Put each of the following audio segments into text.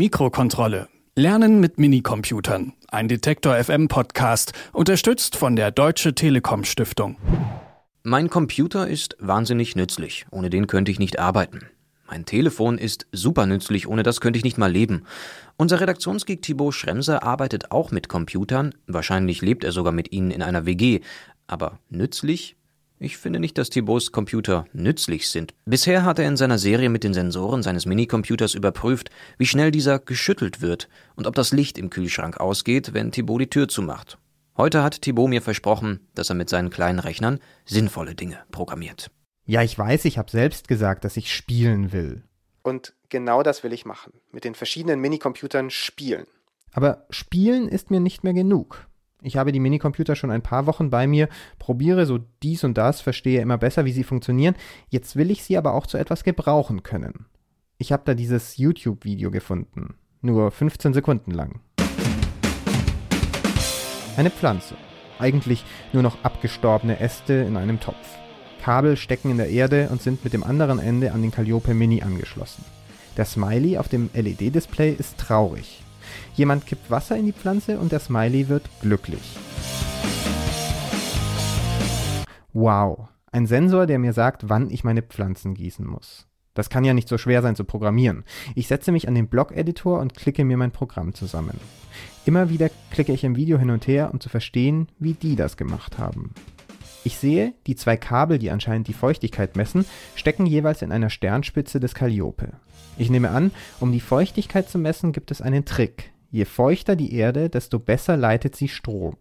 Mikrokontrolle. Lernen mit Minicomputern. Ein Detektor FM Podcast, unterstützt von der Deutsche Telekom Stiftung. Mein Computer ist wahnsinnig nützlich. Ohne den könnte ich nicht arbeiten. Mein Telefon ist super nützlich, ohne das könnte ich nicht mal leben. Unser Redaktionsgeek Thibaut Schremser arbeitet auch mit Computern. Wahrscheinlich lebt er sogar mit ihnen in einer WG. Aber nützlich ich finde nicht, dass Thibauts Computer nützlich sind. Bisher hat er in seiner Serie mit den Sensoren seines Minicomputers überprüft, wie schnell dieser geschüttelt wird und ob das Licht im Kühlschrank ausgeht, wenn Thibaut die Tür zumacht. Heute hat Thibaut mir versprochen, dass er mit seinen kleinen Rechnern sinnvolle Dinge programmiert. Ja, ich weiß, ich habe selbst gesagt, dass ich spielen will. Und genau das will ich machen. Mit den verschiedenen Minicomputern spielen. Aber spielen ist mir nicht mehr genug. Ich habe die Minicomputer schon ein paar Wochen bei mir, probiere so dies und das, verstehe immer besser, wie sie funktionieren. Jetzt will ich sie aber auch zu etwas gebrauchen können. Ich habe da dieses YouTube-Video gefunden. Nur 15 Sekunden lang. Eine Pflanze. Eigentlich nur noch abgestorbene Äste in einem Topf. Kabel stecken in der Erde und sind mit dem anderen Ende an den Calliope Mini angeschlossen. Der Smiley auf dem LED-Display ist traurig. Jemand kippt Wasser in die Pflanze und der Smiley wird glücklich. Wow, ein Sensor, der mir sagt, wann ich meine Pflanzen gießen muss. Das kann ja nicht so schwer sein zu programmieren. Ich setze mich an den Blog-Editor und klicke mir mein Programm zusammen. Immer wieder klicke ich im Video hin und her, um zu verstehen, wie die das gemacht haben. Ich sehe, die zwei Kabel, die anscheinend die Feuchtigkeit messen, stecken jeweils in einer Sternspitze des Calliope. Ich nehme an, um die Feuchtigkeit zu messen, gibt es einen Trick. Je feuchter die Erde, desto besser leitet sie Strom.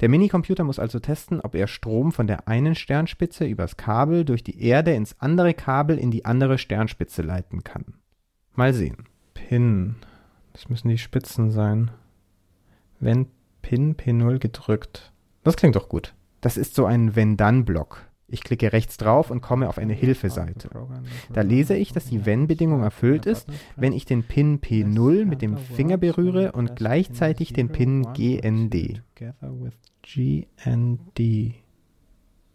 Der Minicomputer muss also testen, ob er Strom von der einen Sternspitze übers Kabel durch die Erde ins andere Kabel in die andere Sternspitze leiten kann. Mal sehen. Pin. Das müssen die Spitzen sein. Wenn Pin P0 gedrückt. Das klingt doch gut. Das ist so ein Wenn-Dann-Block. Ich klicke rechts drauf und komme auf eine Hilfeseite. Da lese ich, dass die Wenn-Bedingung erfüllt ist, wenn ich den Pin P0 mit dem Finger berühre und gleichzeitig den Pin GND. GND.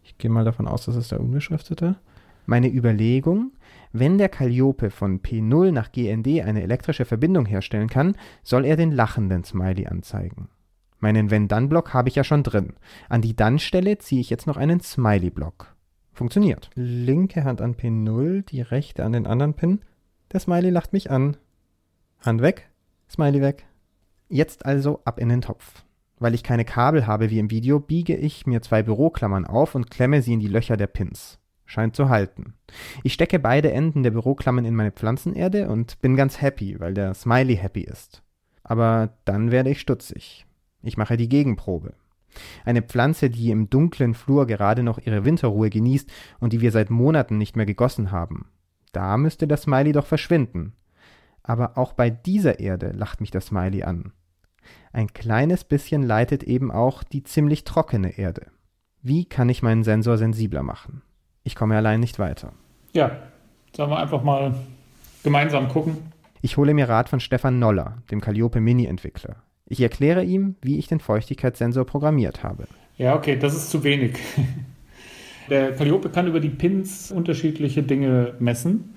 Ich gehe mal davon aus, dass es der unbeschriftete. Meine Überlegung, wenn der Calliope von P0 nach GND eine elektrische Verbindung herstellen kann, soll er den lachenden Smiley anzeigen. Meinen Wenn-Dann-Block habe ich ja schon drin. An die Dann-Stelle ziehe ich jetzt noch einen Smiley-Block. Funktioniert. Linke Hand an Pin 0, die rechte an den anderen Pin. Der Smiley lacht mich an. Hand weg, Smiley weg. Jetzt also ab in den Topf. Weil ich keine Kabel habe wie im Video, biege ich mir zwei Büroklammern auf und klemme sie in die Löcher der Pins. Scheint zu halten. Ich stecke beide Enden der Büroklammern in meine Pflanzenerde und bin ganz happy, weil der Smiley happy ist. Aber dann werde ich stutzig. Ich mache die Gegenprobe. Eine Pflanze, die im dunklen Flur gerade noch ihre Winterruhe genießt und die wir seit Monaten nicht mehr gegossen haben. Da müsste das Smiley doch verschwinden. Aber auch bei dieser Erde lacht mich das Smiley an. Ein kleines bisschen leitet eben auch die ziemlich trockene Erde. Wie kann ich meinen Sensor sensibler machen? Ich komme allein nicht weiter. Ja, sollen wir einfach mal gemeinsam gucken. Ich hole mir Rat von Stefan Noller, dem Calliope Mini-Entwickler. Ich erkläre ihm, wie ich den Feuchtigkeitssensor programmiert habe. Ja, okay, das ist zu wenig. Der Calliope kann über die Pins unterschiedliche Dinge messen.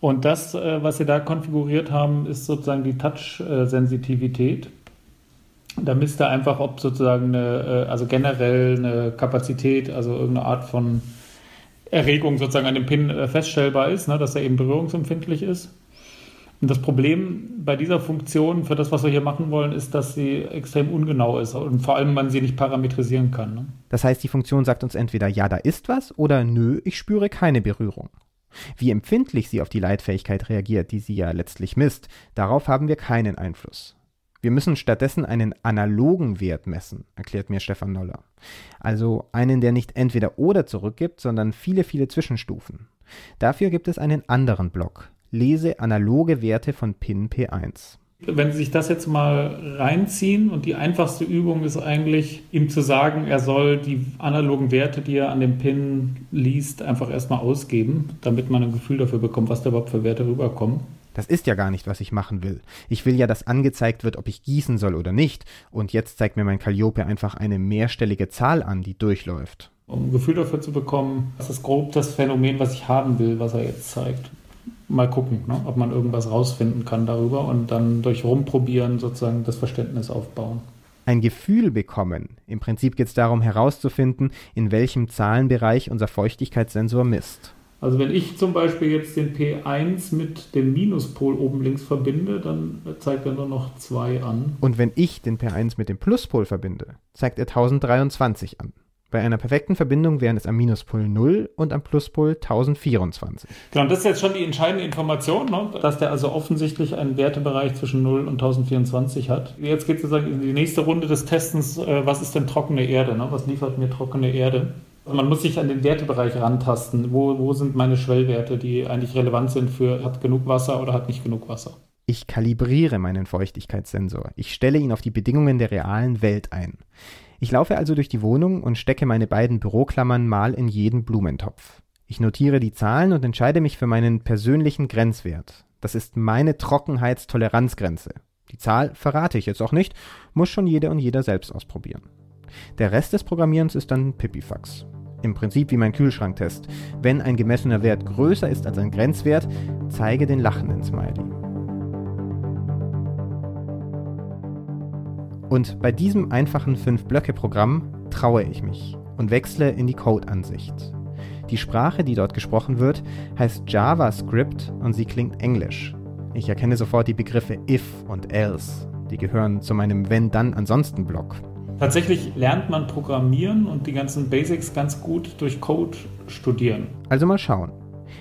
Und das, äh, was Sie da konfiguriert haben, ist sozusagen die Touch-Sensitivität. Da misst er einfach, ob sozusagen eine, äh, also generell eine Kapazität, also irgendeine Art von Erregung sozusagen an dem Pin äh, feststellbar ist, ne, dass er eben berührungsempfindlich ist. Und das Problem bei dieser Funktion für das, was wir hier machen wollen, ist, dass sie extrem ungenau ist und vor allem man sie nicht parametrisieren kann. Ne? Das heißt, die Funktion sagt uns entweder ja, da ist was oder nö, ich spüre keine Berührung. Wie empfindlich sie auf die Leitfähigkeit reagiert, die sie ja letztlich misst, darauf haben wir keinen Einfluss. Wir müssen stattdessen einen analogen Wert messen, erklärt mir Stefan Noller. Also einen, der nicht entweder oder zurückgibt, sondern viele, viele Zwischenstufen. Dafür gibt es einen anderen Block, lese analoge Werte von PIN P1. Wenn Sie sich das jetzt mal reinziehen und die einfachste Übung ist eigentlich, ihm zu sagen, er soll die analogen Werte, die er an dem Pin liest, einfach erstmal ausgeben, damit man ein Gefühl dafür bekommt, was da überhaupt für Werte rüberkommen. Das ist ja gar nicht, was ich machen will. Ich will ja, dass angezeigt wird, ob ich gießen soll oder nicht. Und jetzt zeigt mir mein Calliope einfach eine mehrstellige Zahl an, die durchläuft. Um ein Gefühl dafür zu bekommen, das ist grob das Phänomen, was ich haben will, was er jetzt zeigt. Mal gucken, ne, ob man irgendwas rausfinden kann darüber und dann durch Rumprobieren sozusagen das Verständnis aufbauen. Ein Gefühl bekommen. Im Prinzip geht es darum herauszufinden, in welchem Zahlenbereich unser Feuchtigkeitssensor misst. Also wenn ich zum Beispiel jetzt den P1 mit dem Minuspol oben links verbinde, dann zeigt er nur noch 2 an. Und wenn ich den P1 mit dem Pluspol verbinde, zeigt er 1023 an. Bei einer perfekten Verbindung wären es am Minuspol 0 und am Pluspol 1024. Genau, das ist jetzt schon die entscheidende Information, ne? dass der also offensichtlich einen Wertebereich zwischen 0 und 1024 hat. Jetzt geht es sozusagen in die nächste Runde des Testens, äh, was ist denn trockene Erde? Ne? Was liefert mir trockene Erde? Man muss sich an den Wertebereich rantasten. Wo, wo sind meine Schwellwerte, die eigentlich relevant sind für hat genug Wasser oder hat nicht genug Wasser? Ich kalibriere meinen Feuchtigkeitssensor. Ich stelle ihn auf die Bedingungen der realen Welt ein. Ich laufe also durch die Wohnung und stecke meine beiden Büroklammern mal in jeden Blumentopf. Ich notiere die Zahlen und entscheide mich für meinen persönlichen Grenzwert. Das ist meine Trockenheitstoleranzgrenze. Die Zahl verrate ich jetzt auch nicht, muss schon jeder und jeder selbst ausprobieren. Der Rest des Programmierens ist dann Pipifax. Im Prinzip wie mein Kühlschranktest. Wenn ein gemessener Wert größer ist als ein Grenzwert, zeige den lachenden Smiley. Und bei diesem einfachen 5-Blöcke-Programm traue ich mich und wechsle in die Code-Ansicht. Die Sprache, die dort gesprochen wird, heißt JavaScript und sie klingt englisch. Ich erkenne sofort die Begriffe if und else. Die gehören zu meinem wenn-dann-ansonsten-Block. Tatsächlich lernt man Programmieren und die ganzen Basics ganz gut durch Code studieren. Also mal schauen.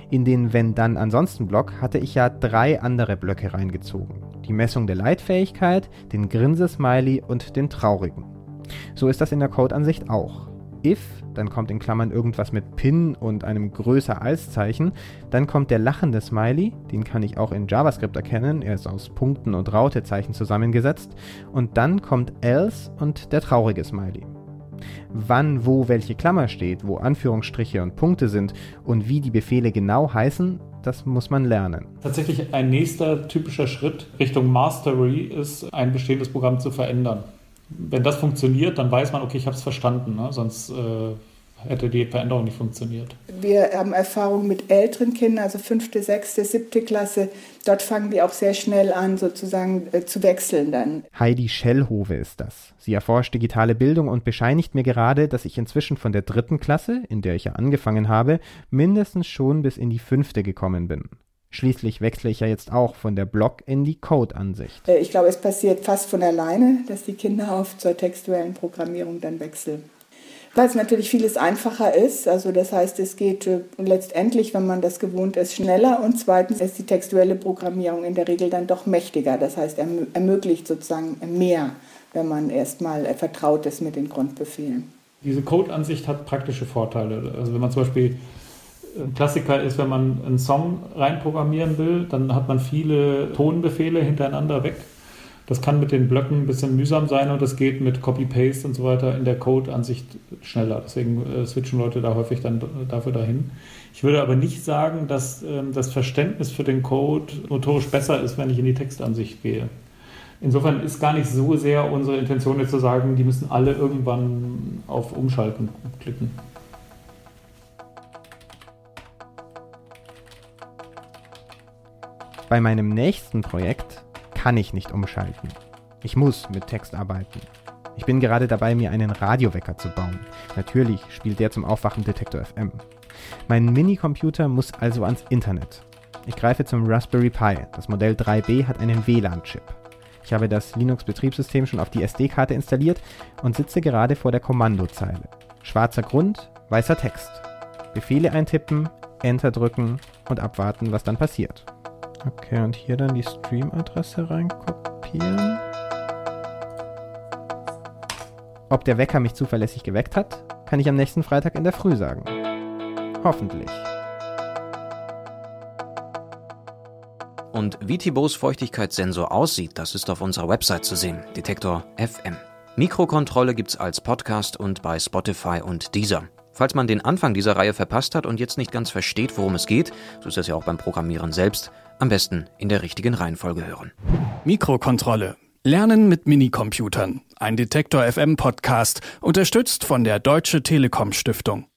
In den Wenn-Dann-Ansonsten-Block hatte ich ja drei andere Blöcke reingezogen die Messung der Leitfähigkeit, den Grinsesmiley und den traurigen. So ist das in der Codeansicht auch. If, dann kommt in Klammern irgendwas mit Pin und einem größer als Zeichen, dann kommt der lachende Smiley, den kann ich auch in JavaScript erkennen, er ist aus Punkten und Rautezeichen zusammengesetzt, und dann kommt else und der traurige Smiley. Wann, wo welche Klammer steht, wo Anführungsstriche und Punkte sind und wie die Befehle genau heißen, das muss man lernen. Tatsächlich ein nächster typischer Schritt Richtung Mastery ist, ein bestehendes Programm zu verändern. Wenn das funktioniert, dann weiß man, okay, ich habe es verstanden, ne? sonst äh, hätte die Veränderung nicht funktioniert. Wir haben Erfahrung mit älteren Kindern, also fünfte, sechste, siebte Klasse. Dort fangen die auch sehr schnell an, sozusagen äh, zu wechseln dann. Heidi Schellhove ist das. Sie erforscht digitale Bildung und bescheinigt mir gerade, dass ich inzwischen von der dritten Klasse, in der ich ja angefangen habe, mindestens schon bis in die fünfte gekommen bin. Schließlich wechsle ich ja jetzt auch von der Block in die Code-Ansicht. Äh, ich glaube, es passiert fast von alleine, dass die Kinder auf zur textuellen Programmierung dann wechseln weil es natürlich vieles einfacher ist. Also das heißt, es geht äh, letztendlich, wenn man das gewohnt ist, schneller und zweitens ist die textuelle Programmierung in der Regel dann doch mächtiger. Das heißt, erm ermöglicht sozusagen mehr, wenn man erstmal äh, vertraut ist mit den Grundbefehlen. Diese Code-Ansicht hat praktische Vorteile. Also wenn man zum Beispiel ein Klassiker ist, wenn man einen Song reinprogrammieren will, dann hat man viele Tonbefehle hintereinander weg das kann mit den Blöcken ein bisschen mühsam sein und das geht mit Copy-Paste und so weiter in der Code-Ansicht schneller. Deswegen äh, switchen Leute da häufig dann dafür dahin. Ich würde aber nicht sagen, dass ähm, das Verständnis für den Code notorisch besser ist, wenn ich in die Textansicht gehe. Insofern ist gar nicht so sehr unsere Intention jetzt zu sagen, die müssen alle irgendwann auf Umschalten klicken. Bei meinem nächsten Projekt kann ich nicht umschalten. Ich muss mit Text arbeiten. Ich bin gerade dabei, mir einen Radiowecker zu bauen. Natürlich spielt der zum Aufwachen Detektor FM. Mein Minicomputer muss also ans Internet. Ich greife zum Raspberry Pi. Das Modell 3B hat einen WLAN-Chip. Ich habe das Linux-Betriebssystem schon auf die SD-Karte installiert und sitze gerade vor der Kommandozeile. Schwarzer Grund, weißer Text. Befehle eintippen, Enter drücken und abwarten, was dann passiert. Okay, und hier dann die Stream-Adresse reinkopieren. Ob der Wecker mich zuverlässig geweckt hat, kann ich am nächsten Freitag in der Früh sagen. Hoffentlich. Und wie Thibauts Feuchtigkeitssensor aussieht, das ist auf unserer Website zu sehen, Detektor FM. Mikrokontrolle gibt's als Podcast und bei Spotify und Deezer. Falls man den Anfang dieser Reihe verpasst hat und jetzt nicht ganz versteht, worum es geht, so ist das ja auch beim Programmieren selbst, am besten in der richtigen Reihenfolge hören. Mikrokontrolle. Lernen mit Minicomputern. Ein Detektor FM Podcast, unterstützt von der Deutsche Telekom Stiftung.